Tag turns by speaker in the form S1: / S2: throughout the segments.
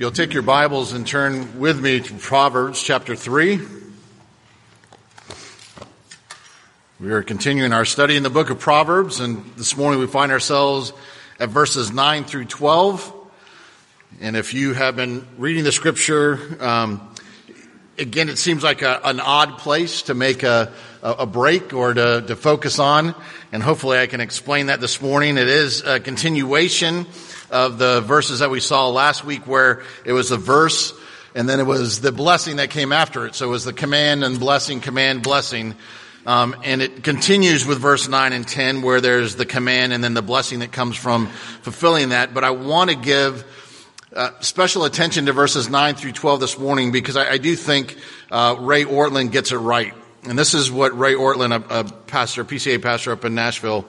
S1: You'll take your Bibles and turn with me to Proverbs chapter 3. We are continuing our study in the book of Proverbs, and this morning we find ourselves at verses 9 through 12. And if you have been reading the scripture, um, again, it seems like a, an odd place to make a, a break or to, to focus on. And hopefully I can explain that this morning. It is a continuation of the verses that we saw last week where it was a verse and then it was the blessing that came after it. So it was the command and blessing, command, blessing. Um, and it continues with verse 9 and 10 where there's the command and then the blessing that comes from fulfilling that. But I want to give uh, special attention to verses 9 through 12 this morning because I, I do think uh, Ray Ortlund gets it right. And this is what Ray Ortlund, a, a pastor, PCA pastor up in Nashville,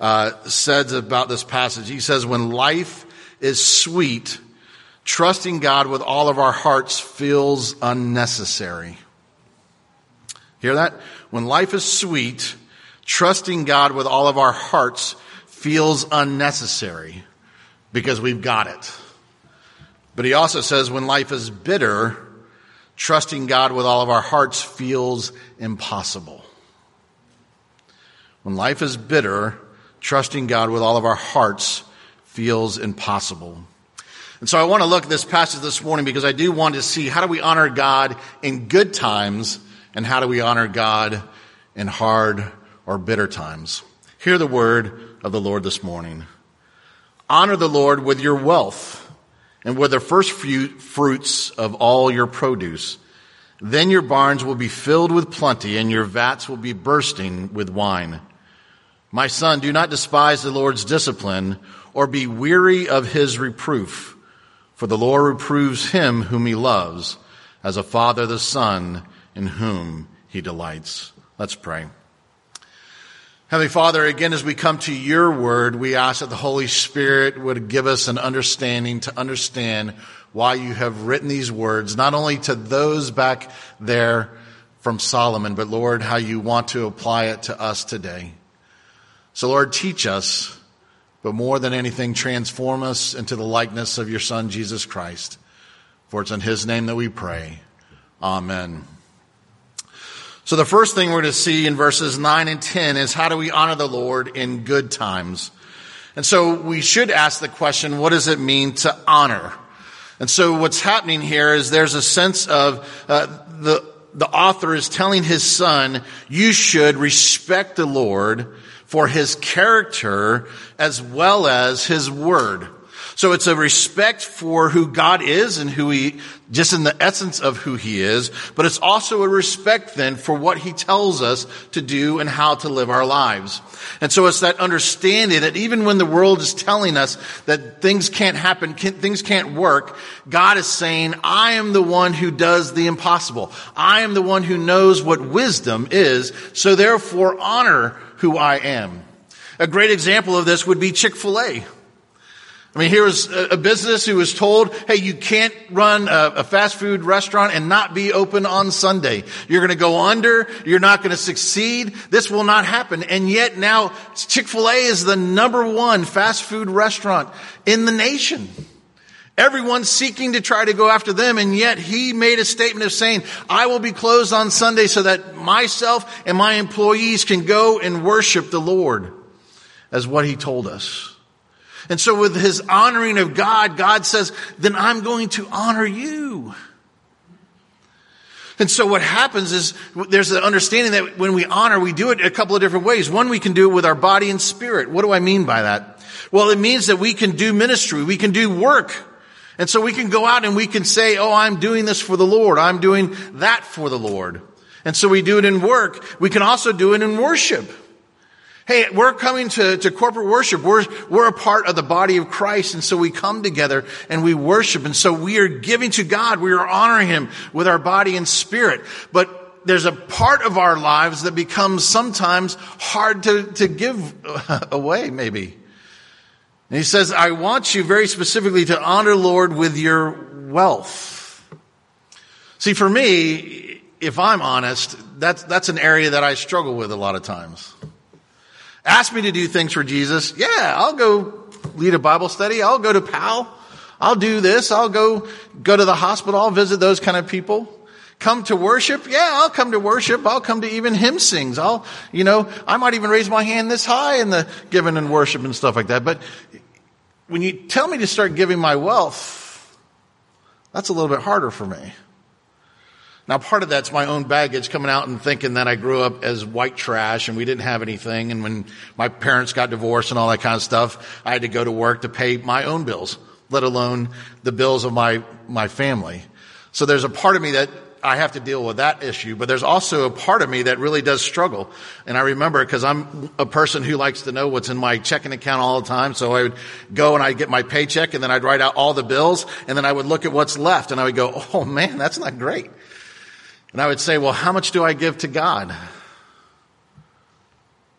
S1: uh, says about this passage. He says, when life is sweet, trusting God with all of our hearts feels unnecessary. Hear that? When life is sweet, trusting God with all of our hearts feels unnecessary because we've got it. But he also says when life is bitter, trusting God with all of our hearts feels impossible. When life is bitter, trusting God with all of our hearts feels impossible. And so I want to look at this passage this morning because I do want to see how do we honor God in good times and how do we honor God in hard or bitter times. Hear the word of the Lord this morning. Honor the Lord with your wealth and with the first fruits of all your produce. Then your barns will be filled with plenty and your vats will be bursting with wine. My son, do not despise the Lord's discipline or be weary of his reproof. For the Lord reproves him whom he loves, as a father the son in whom he delights. Let's pray. Heavenly Father, again, as we come to your word, we ask that the Holy Spirit would give us an understanding to understand why you have written these words, not only to those back there from Solomon, but Lord, how you want to apply it to us today. So Lord, teach us, but more than anything, transform us into the likeness of your Son, Jesus Christ. For it's in his name that we pray. Amen. So the first thing we're to see in verses 9 and 10 is how do we honor the Lord in good times? And so we should ask the question, what does it mean to honor? And so what's happening here is there's a sense of uh, the the author is telling his son, you should respect the Lord for his character as well as his word. So it's a respect for who God is and who he, just in the essence of who he is, but it's also a respect then for what he tells us to do and how to live our lives. And so it's that understanding that even when the world is telling us that things can't happen, things can't work, God is saying, I am the one who does the impossible. I am the one who knows what wisdom is. So therefore honor who I am. A great example of this would be Chick-fil-A. I mean, here was a business who was told, hey, you can't run a, fast food restaurant and not be open on Sunday. You're going to go under. You're not going to succeed. This will not happen. And yet now Chick-fil-A is the number one fast food restaurant in the nation. Everyone's seeking to try to go after them, and yet he made a statement of saying, I will be closed on Sunday so that myself and my employees can go and worship the Lord, as what he told us. And so with his honoring of God, God says, then I'm going to honor you. And so what happens is there's an understanding that when we honor, we do it a couple of different ways. One, we can do it with our body and spirit. What do I mean by that? Well, it means that we can do ministry. We can do work. And so we can go out and we can say, oh, I'm doing this for the Lord. I'm doing that for the Lord. And so we do it in work. We can also do it in worship. Hey, we're coming to, to corporate worship. We're, we're a part of the body of Christ. And so we come together and we worship. And so we are giving to God. We are honoring Him with our body and spirit. But there's a part of our lives that becomes sometimes hard to, to give away, maybe. And he says, I want you very specifically to honor Lord with your wealth. See, for me, if I'm honest, that's, that's an area that I struggle with a lot of times. Ask me to do things for Jesus. Yeah, I'll go lead a Bible study. I'll go to PAL. I'll do this. I'll go, go to the hospital. I'll visit those kind of people. Come to worship? Yeah, I'll come to worship. I'll come to even hymn sings. I'll, you know, I might even raise my hand this high in the giving and worship and stuff like that. But when you tell me to start giving my wealth, that's a little bit harder for me. Now, part of that's my own baggage coming out and thinking that I grew up as white trash and we didn't have anything. And when my parents got divorced and all that kind of stuff, I had to go to work to pay my own bills, let alone the bills of my, my family. So there's a part of me that I have to deal with that issue, but there's also a part of me that really does struggle. And I remember because I'm a person who likes to know what's in my checking account all the time. So I would go and I'd get my paycheck and then I'd write out all the bills and then I would look at what's left and I would go, Oh man, that's not great. And I would say, well, how much do I give to God?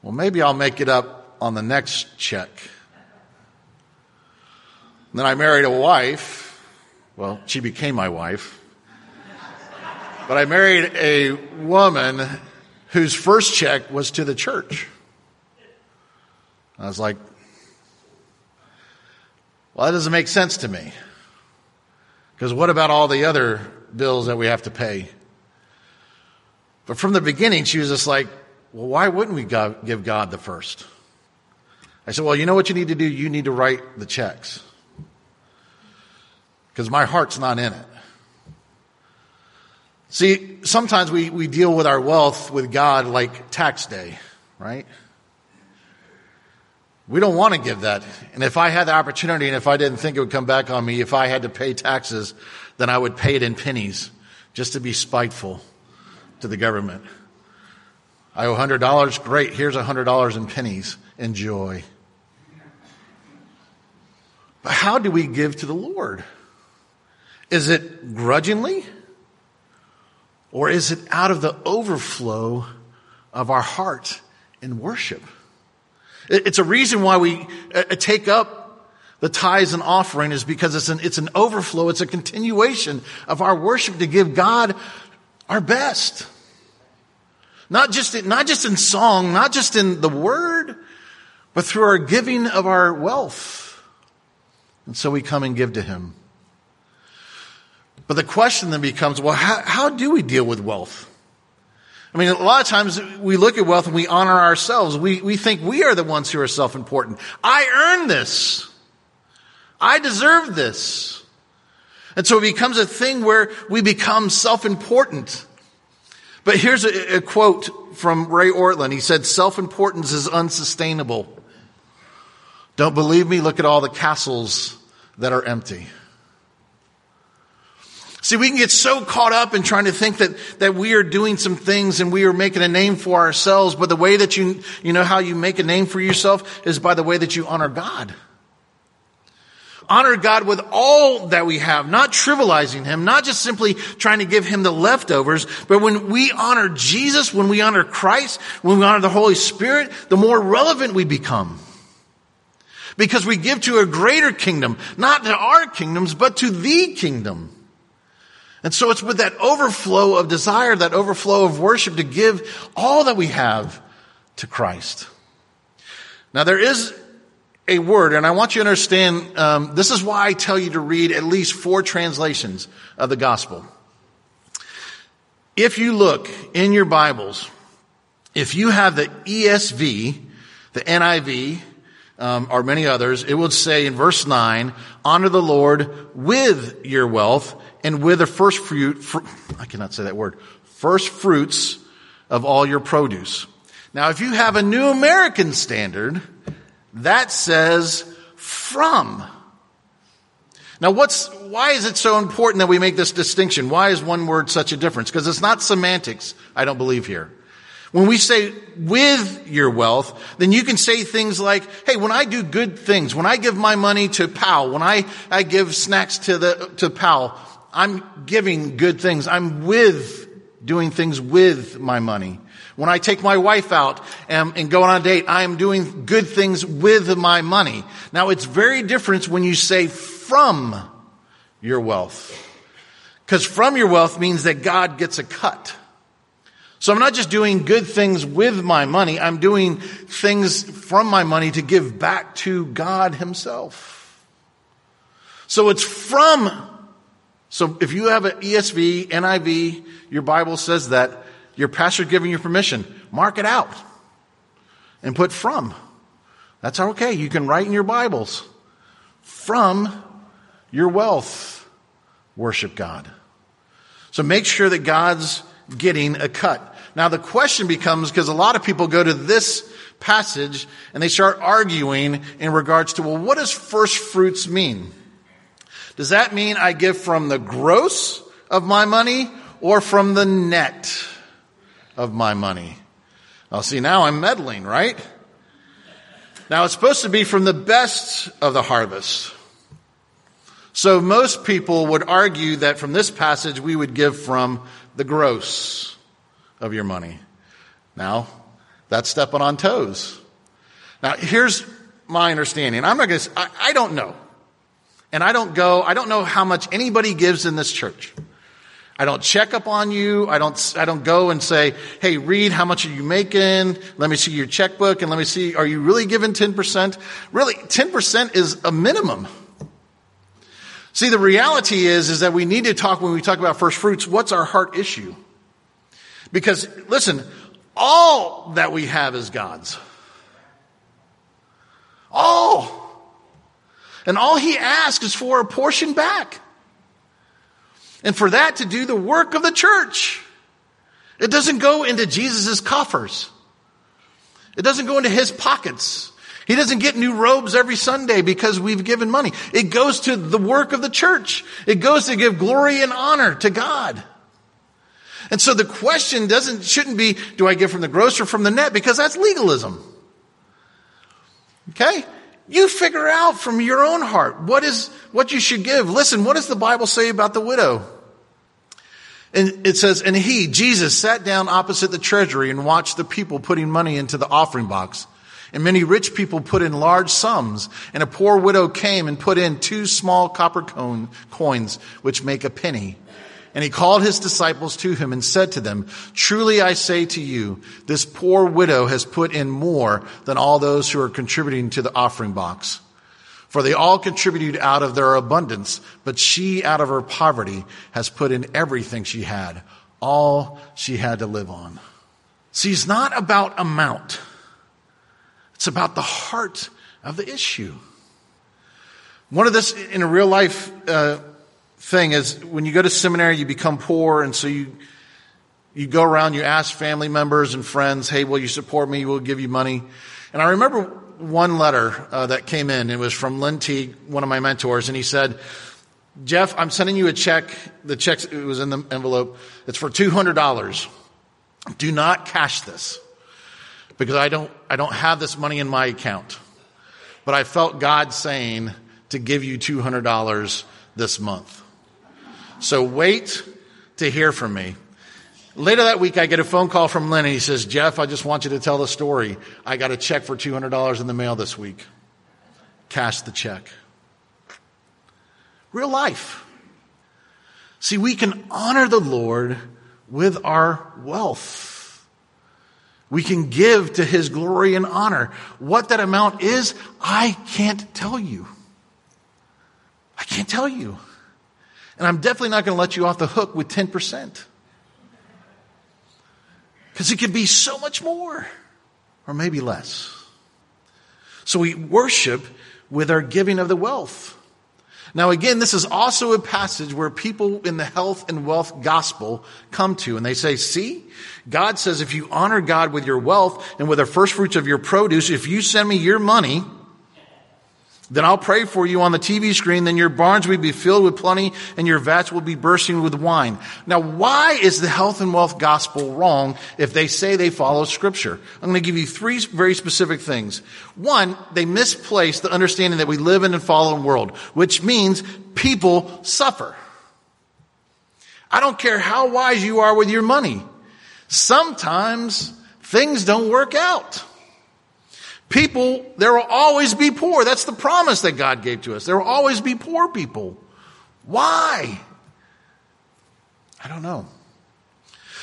S1: Well, maybe I'll make it up on the next check. And then I married a wife. Well, she became my wife. But I married a woman whose first check was to the church. I was like, well, that doesn't make sense to me. Because what about all the other bills that we have to pay? But from the beginning, she was just like, well, why wouldn't we give God the first? I said, well, you know what you need to do? You need to write the checks. Because my heart's not in it. See, sometimes we, we deal with our wealth with God like tax day, right? We don't want to give that. And if I had the opportunity and if I didn't think it would come back on me, if I had to pay taxes, then I would pay it in pennies just to be spiteful to the government. I owe $100. Great. Here's $100 in pennies. Enjoy. But how do we give to the Lord? Is it grudgingly? Or is it out of the overflow of our heart in worship? It's a reason why we uh, uh, take up the tithes and offering is because it's an, it's an overflow. It's a continuation of our worship to give God our best. Not just, not just in song, not just in the word, but through our giving of our wealth. And so we come and give to Him. But the question then becomes, well, how, how do we deal with wealth? I mean, a lot of times we look at wealth and we honor ourselves. We, we think we are the ones who are self-important. I earned this. I deserve this. And so it becomes a thing where we become self-important. But here's a, a quote from Ray Ortlund. He said, self-importance is unsustainable. Don't believe me? Look at all the castles that are empty. See, we can get so caught up in trying to think that, that we are doing some things and we are making a name for ourselves, but the way that you, you know how you make a name for yourself is by the way that you honor God. Honor God with all that we have, not trivializing Him, not just simply trying to give Him the leftovers, but when we honor Jesus, when we honor Christ, when we honor the Holy Spirit, the more relevant we become. Because we give to a greater kingdom, not to our kingdoms, but to the kingdom. And so it's with that overflow of desire, that overflow of worship to give all that we have to Christ. Now there is a word, and I want you to understand, um, this is why I tell you to read at least four translations of the gospel. If you look in your Bibles, if you have the ESV, the NIV, um, or many others, it would say in verse 9, honor the Lord with your wealth and with the first fruit, fr- I cannot say that word, first fruits of all your produce. Now, if you have a New American Standard, that says from. Now what's, why is it so important that we make this distinction? Why is one word such a difference? Because it's not semantics, I don't believe here. When we say with your wealth, then you can say things like, hey, when I do good things, when I give my money to Pal, when I, I give snacks to the, to Pal, I'm giving good things. I'm with doing things with my money. When I take my wife out and, and go on a date, I am doing good things with my money. Now it's very different when you say from your wealth. Because from your wealth means that God gets a cut. So I'm not just doing good things with my money, I'm doing things from my money to give back to God Himself. So it's from. So if you have an ESV, NIV, your Bible says that, your pastor giving you permission, mark it out and put from. That's okay. You can write in your Bibles. From your wealth, worship God. So make sure that God's getting a cut. Now the question becomes, because a lot of people go to this passage and they start arguing in regards to, well, what does first fruits mean? Does that mean I give from the gross of my money or from the net of my money? Well, see, now I'm meddling, right? Now it's supposed to be from the best of the harvest. So most people would argue that from this passage we would give from the gross of your money. Now, that's stepping on toes. Now, here's my understanding. I'm not going to, I, I don't know. And I don't go, I don't know how much anybody gives in this church. I don't check up on you. I don't, I don't go and say, hey, read, how much are you making? Let me see your checkbook and let me see, are you really giving 10%? Really, 10% is a minimum. See, the reality is, is that we need to talk when we talk about first fruits, what's our heart issue? Because listen, all that we have is God's. All. And all he asks is for a portion back. And for that to do the work of the church. It doesn't go into Jesus' coffers. It doesn't go into his pockets. He doesn't get new robes every Sunday because we've given money. It goes to the work of the church. It goes to give glory and honor to God. And so the question doesn't, shouldn't be, do I give from the gross or from the net? Because that's legalism. Okay? You figure out from your own heart what is, what you should give. Listen, what does the Bible say about the widow? And it says, and he, Jesus, sat down opposite the treasury and watched the people putting money into the offering box. And many rich people put in large sums, and a poor widow came and put in two small copper coins, which make a penny. And he called his disciples to him and said to them, Truly I say to you, this poor widow has put in more than all those who are contributing to the offering box. For they all contributed out of their abundance, but she out of her poverty has put in everything she had, all she had to live on. See, it's not about amount. It's about the heart of the issue. One of this in a real life uh, thing is when you go to seminary, you become poor, and so you you go around, you ask family members and friends, "Hey, will you support me? We'll give you money." And I remember one letter uh, that came in. It was from Lynn Teague, one of my mentors, and he said, "Jeff, I'm sending you a check. The check it was in the envelope. It's for two hundred dollars. Do not cash this because I don't I don't have this money in my account." But I felt God saying to give you two hundred dollars this month. So wait to hear from me. Later that week, I get a phone call from and he says, Jeff, I just want you to tell the story. I got a check for $200 in the mail this week. Cash the check. Real life. See, we can honor the Lord with our wealth. We can give to his glory and honor. What that amount is, I can't tell you. I can't tell you. And I'm definitely not going to let you off the hook with 10%. Because it could be so much more, or maybe less. So we worship with our giving of the wealth. Now again, this is also a passage where people in the health and wealth gospel come to and they say, see, God says if you honor God with your wealth and with the first fruits of your produce, if you send me your money, then I'll pray for you on the TV screen. Then your barns will be filled with plenty and your vats will be bursting with wine. Now, why is the health and wealth gospel wrong if they say they follow scripture? I'm going to give you three very specific things. One, they misplace the understanding that we live in a fallen world, which means people suffer. I don't care how wise you are with your money. Sometimes things don't work out. People, there will always be poor. That's the promise that God gave to us. There will always be poor people. Why? I don't know.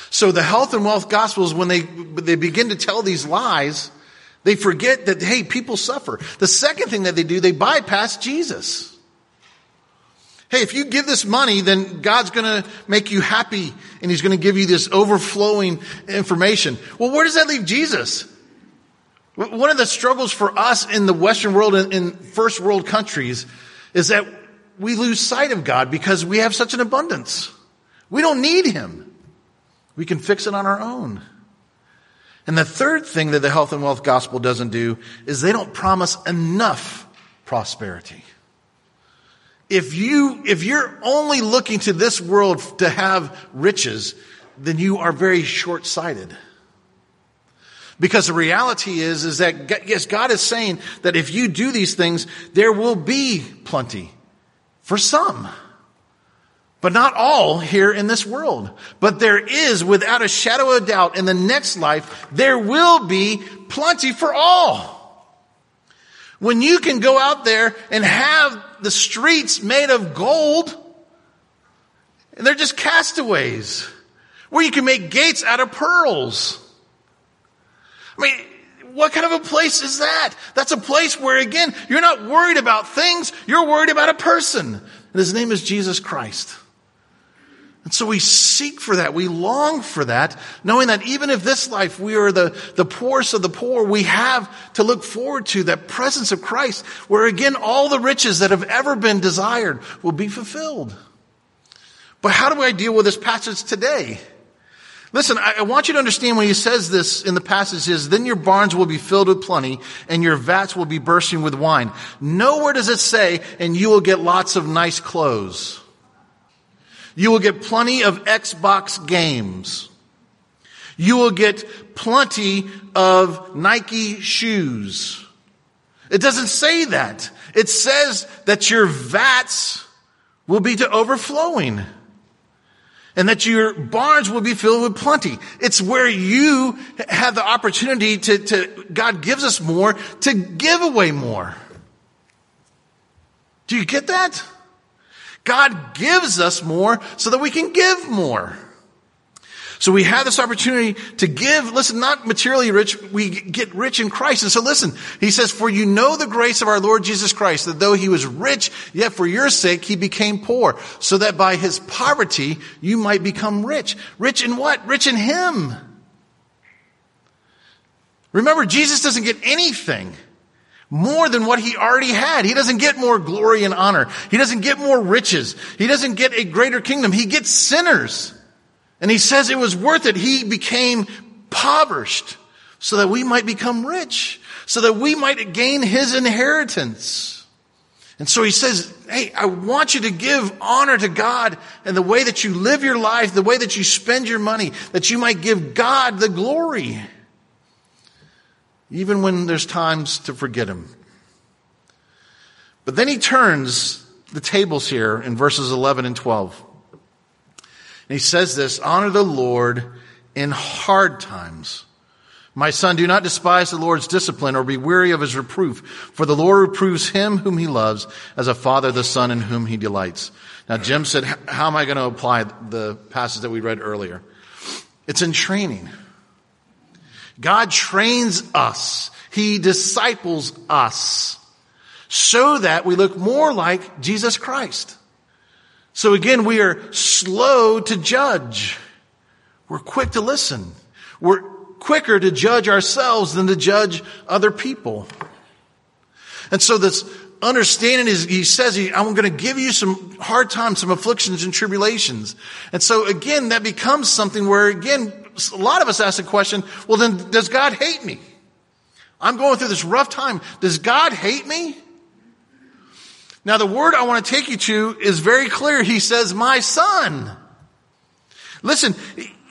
S1: So the health and wealth gospels, when they, they begin to tell these lies, they forget that, hey, people suffer. The second thing that they do, they bypass Jesus. Hey, if you give this money, then God's going to make you happy and he's going to give you this overflowing information. Well, where does that leave Jesus? One of the struggles for us in the Western world, and in first world countries, is that we lose sight of God because we have such an abundance. We don't need him. We can fix it on our own. And the third thing that the health and wealth gospel doesn't do is they don't promise enough prosperity. If you, if you're only looking to this world to have riches, then you are very short-sighted. Because the reality is, is that, yes, God is saying that if you do these things, there will be plenty for some. But not all here in this world. But there is, without a shadow of doubt, in the next life, there will be plenty for all. When you can go out there and have the streets made of gold, and they're just castaways, where you can make gates out of pearls. I mean, what kind of a place is that? That's a place where, again, you're not worried about things, you're worried about a person. And his name is Jesus Christ. And so we seek for that. We long for that, knowing that even if this life we are the, the poorest of the poor, we have to look forward to that presence of Christ, where again, all the riches that have ever been desired will be fulfilled. But how do I deal with this passage today? Listen, I, want you to understand when he says this in the passage is, then your barns will be filled with plenty and your vats will be bursting with wine. Nowhere does it say, and you will get lots of nice clothes. You will get plenty of Xbox games. You will get plenty of Nike shoes. It doesn't say that. It says that your vats will be to overflowing and that your barns will be filled with plenty. It's where you have the opportunity to, to, God gives us more to give away more. Do you get that? God gives us more so that we can give more. So we have this opportunity to give, listen, not materially rich, we get rich in Christ. And so listen, he says, for you know the grace of our Lord Jesus Christ, that though he was rich, yet for your sake he became poor, so that by his poverty you might become rich. Rich in what? Rich in him. Remember, Jesus doesn't get anything more than what he already had. He doesn't get more glory and honor. He doesn't get more riches. He doesn't get a greater kingdom. He gets sinners. And he says it was worth it. He became impoverished so that we might become rich, so that we might gain his inheritance. And so he says, Hey, I want you to give honor to God and the way that you live your life, the way that you spend your money, that you might give God the glory even when there's times to forget him. But then he turns the tables here in verses 11 and 12. And he says this, honor the Lord in hard times. My son, do not despise the Lord's discipline or be weary of his reproof, for the Lord reproves him whom he loves as a father the son in whom he delights. Now, Jim said, how am I going to apply the passage that we read earlier? It's in training. God trains us. He disciples us so that we look more like Jesus Christ. So again, we are slow to judge. We're quick to listen. We're quicker to judge ourselves than to judge other people. And so this understanding is, he says, I'm going to give you some hard times, some afflictions and tribulations. And so again, that becomes something where again, a lot of us ask the question, well then, does God hate me? I'm going through this rough time. Does God hate me? Now the word I want to take you to is very clear. He says, my son. Listen,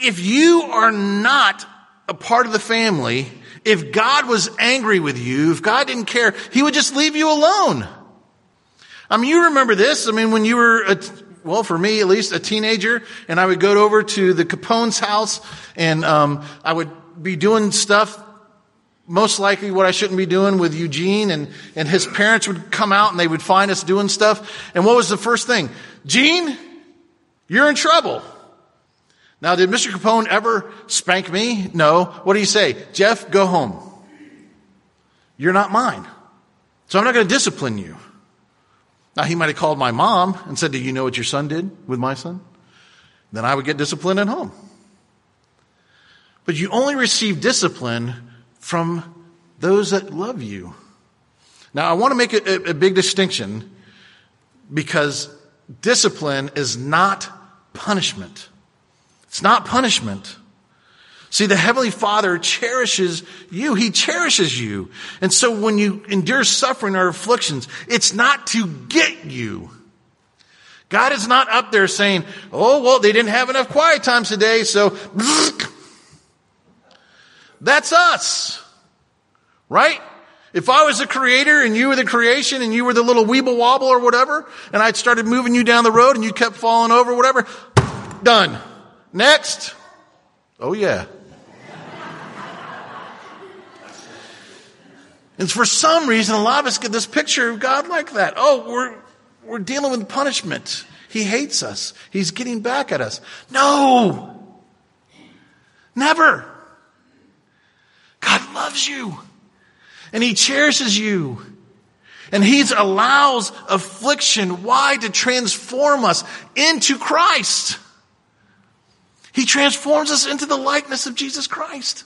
S1: if you are not a part of the family, if God was angry with you, if God didn't care, He would just leave you alone. I mean, you remember this. I mean, when you were a, well, for me at least, a teenager, and I would go over to the Capone's house, and um, I would be doing stuff, most likely what I shouldn't be doing with Eugene, and and his parents would come out and they would find us doing stuff. And what was the first thing? Gene, you're in trouble. Now, did Mr. Capone ever spank me? No. What do you say? Jeff, go home. You're not mine. So I'm not going to discipline you. Now, he might have called my mom and said, Do you know what your son did with my son? Then I would get disciplined at home. But you only receive discipline from those that love you. Now, I want to make a, a big distinction because discipline is not punishment. It's not punishment. See, the Heavenly Father cherishes you. He cherishes you. And so when you endure suffering or afflictions, it's not to get you. God is not up there saying, oh, well, they didn't have enough quiet times today, so that's us. Right? If I was the creator and you were the creation and you were the little weeble wobble or whatever, and I'd started moving you down the road and you kept falling over, whatever, done. Next. Oh yeah. and for some reason, a lot of us get this picture of God like that. Oh, we're, we're dealing with punishment. He hates us. He's getting back at us. No! Never! Loves you. And He cherishes you. And He allows affliction. Why? To transform us into Christ. He transforms us into the likeness of Jesus Christ.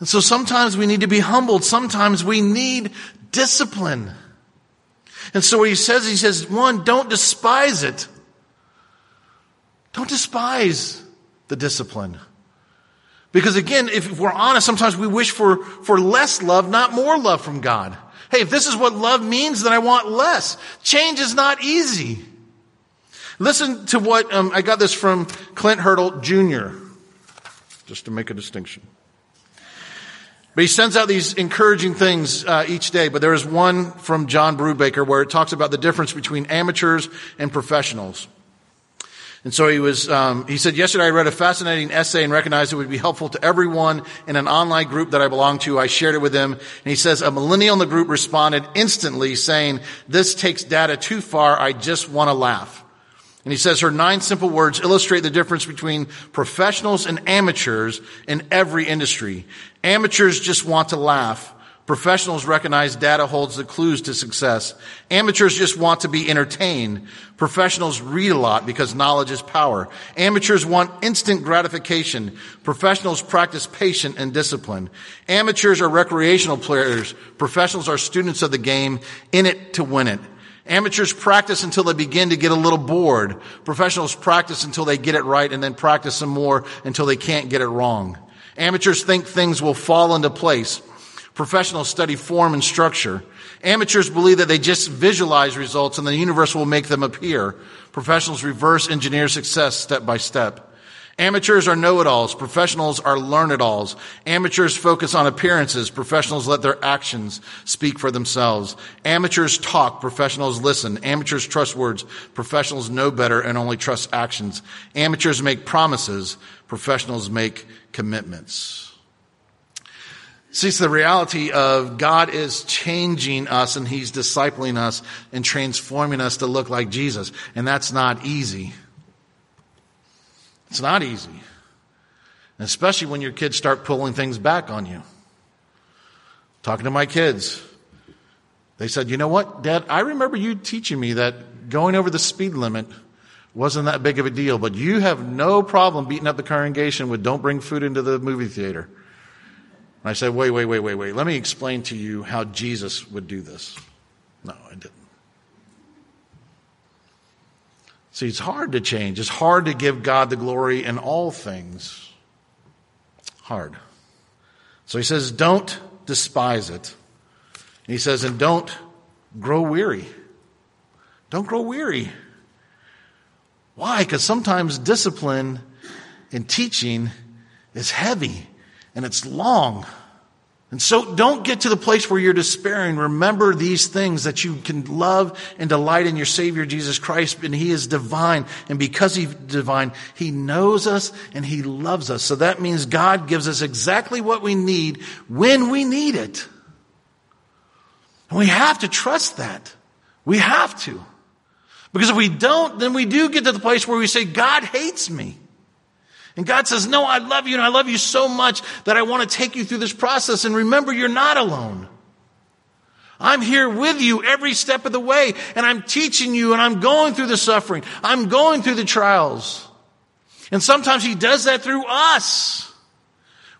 S1: And so sometimes we need to be humbled. Sometimes we need discipline. And so what he says, he says, one, don't despise it. Don't despise the discipline. Because again, if we're honest, sometimes we wish for, for less love, not more love from God. Hey, if this is what love means, then I want less. Change is not easy. Listen to what um, I got this from Clint Hurdle Jr., just to make a distinction. But he sends out these encouraging things uh, each day. But there is one from John Brubaker where it talks about the difference between amateurs and professionals. And so he was, um, he said, yesterday I read a fascinating essay and recognized it would be helpful to everyone in an online group that I belong to. I shared it with him. And he says, a millennial in the group responded instantly saying, this takes data too far. I just want to laugh. And he says her nine simple words illustrate the difference between professionals and amateurs in every industry. Amateurs just want to laugh. Professionals recognize data holds the clues to success. Amateurs just want to be entertained. Professionals read a lot because knowledge is power. Amateurs want instant gratification. Professionals practice patience and discipline. Amateurs are recreational players. Professionals are students of the game in it to win it. Amateurs practice until they begin to get a little bored. Professionals practice until they get it right and then practice some more until they can't get it wrong. Amateurs think things will fall into place. Professionals study form and structure. Amateurs believe that they just visualize results and the universe will make them appear. Professionals reverse engineer success step by step. Amateurs are know-it-alls. Professionals are learn-it-alls. Amateurs focus on appearances. Professionals let their actions speak for themselves. Amateurs talk. Professionals listen. Amateurs trust words. Professionals know better and only trust actions. Amateurs make promises. Professionals make commitments. See, it's the reality of God is changing us and He's discipling us and transforming us to look like Jesus. And that's not easy. It's not easy. Especially when your kids start pulling things back on you. Talking to my kids, they said, You know what, Dad? I remember you teaching me that going over the speed limit wasn't that big of a deal, but you have no problem beating up the congregation with don't bring food into the movie theater. And I said, Wait, wait, wait, wait, wait. Let me explain to you how Jesus would do this. No, I didn't. See, it's hard to change. It's hard to give God the glory in all things. Hard. So he says, don't despise it. And he says, and don't grow weary. Don't grow weary. Why? Because sometimes discipline in teaching is heavy and it's long. And so don't get to the place where you're despairing. Remember these things that you can love and delight in your Savior Jesus Christ and He is divine. And because He's divine, He knows us and He loves us. So that means God gives us exactly what we need when we need it. And we have to trust that. We have to. Because if we don't, then we do get to the place where we say, God hates me. And God says, no, I love you and I love you so much that I want to take you through this process. And remember, you're not alone. I'm here with you every step of the way, and I'm teaching you, and I'm going through the suffering. I'm going through the trials. And sometimes He does that through us.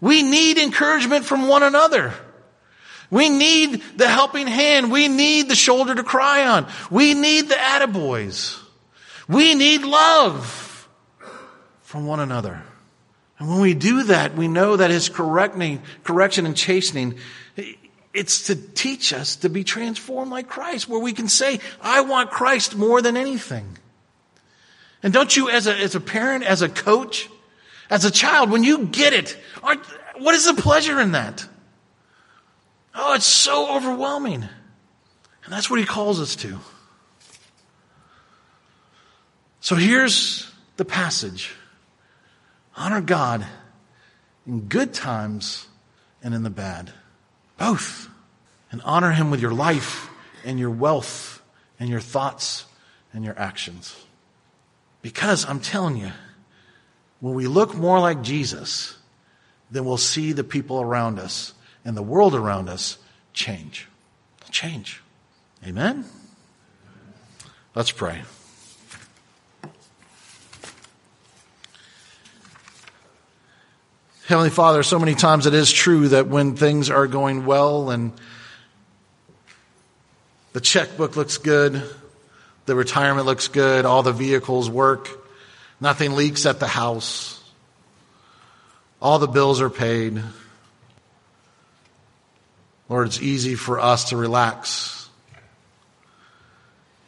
S1: We need encouragement from one another. We need the helping hand. We need the shoulder to cry on. We need the attaboys. We need love from one another. And when we do that, we know that His correcting, correction and chastening, it's to teach us to be transformed like Christ, where we can say, I want Christ more than anything. And don't you, as a, as a parent, as a coach, as a child, when you get it, what is the pleasure in that? Oh, it's so overwhelming. And that's what he calls us to. So here's the passage honor God in good times and in the bad. Both. And honor him with your life and your wealth and your thoughts and your actions. Because I'm telling you, when we look more like Jesus, then we'll see the people around us and the world around us change. Change. Amen? Let's pray. Heavenly Father, so many times it is true that when things are going well and the checkbook looks good, the retirement looks good, all the vehicles work, nothing leaks at the house, all the bills are paid. Lord, it's easy for us to relax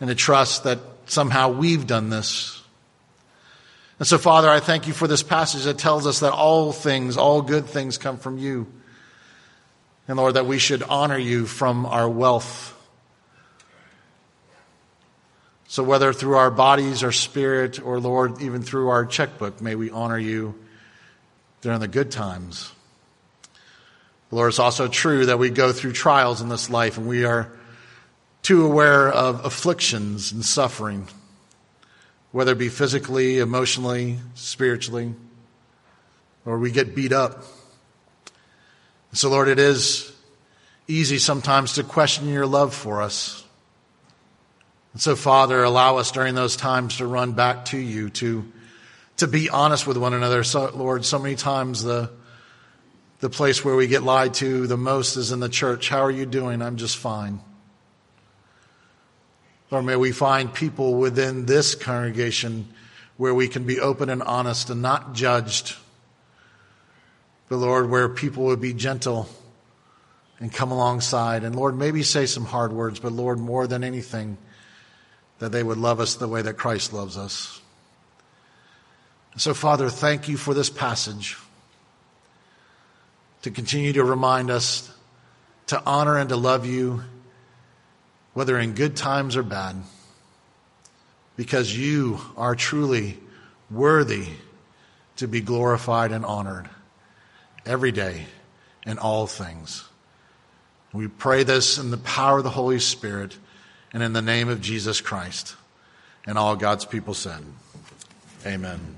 S1: and to trust that somehow we've done this. And so, Father, I thank you for this passage that tells us that all things, all good things come from you. And Lord, that we should honor you from our wealth. So, whether through our bodies, our spirit, or Lord, even through our checkbook, may we honor you during the good times. Lord, it's also true that we go through trials in this life and we are too aware of afflictions and suffering, whether it be physically, emotionally, spiritually, or we get beat up. So, Lord, it is easy sometimes to question your love for us. And so, Father, allow us during those times to run back to you, to, to be honest with one another. So, Lord, so many times the the place where we get lied to the most is in the church. How are you doing? I'm just fine. Or may we find people within this congregation where we can be open and honest and not judged. But Lord, where people would be gentle and come alongside. And Lord, maybe say some hard words, but Lord, more than anything, that they would love us the way that Christ loves us. so, Father, thank you for this passage to continue to remind us to honor and to love you, whether in good times or bad, because you are truly worthy to be glorified and honored every day in all things. We pray this in the power of the Holy Spirit and in the name of Jesus Christ. And all God's people said, Amen.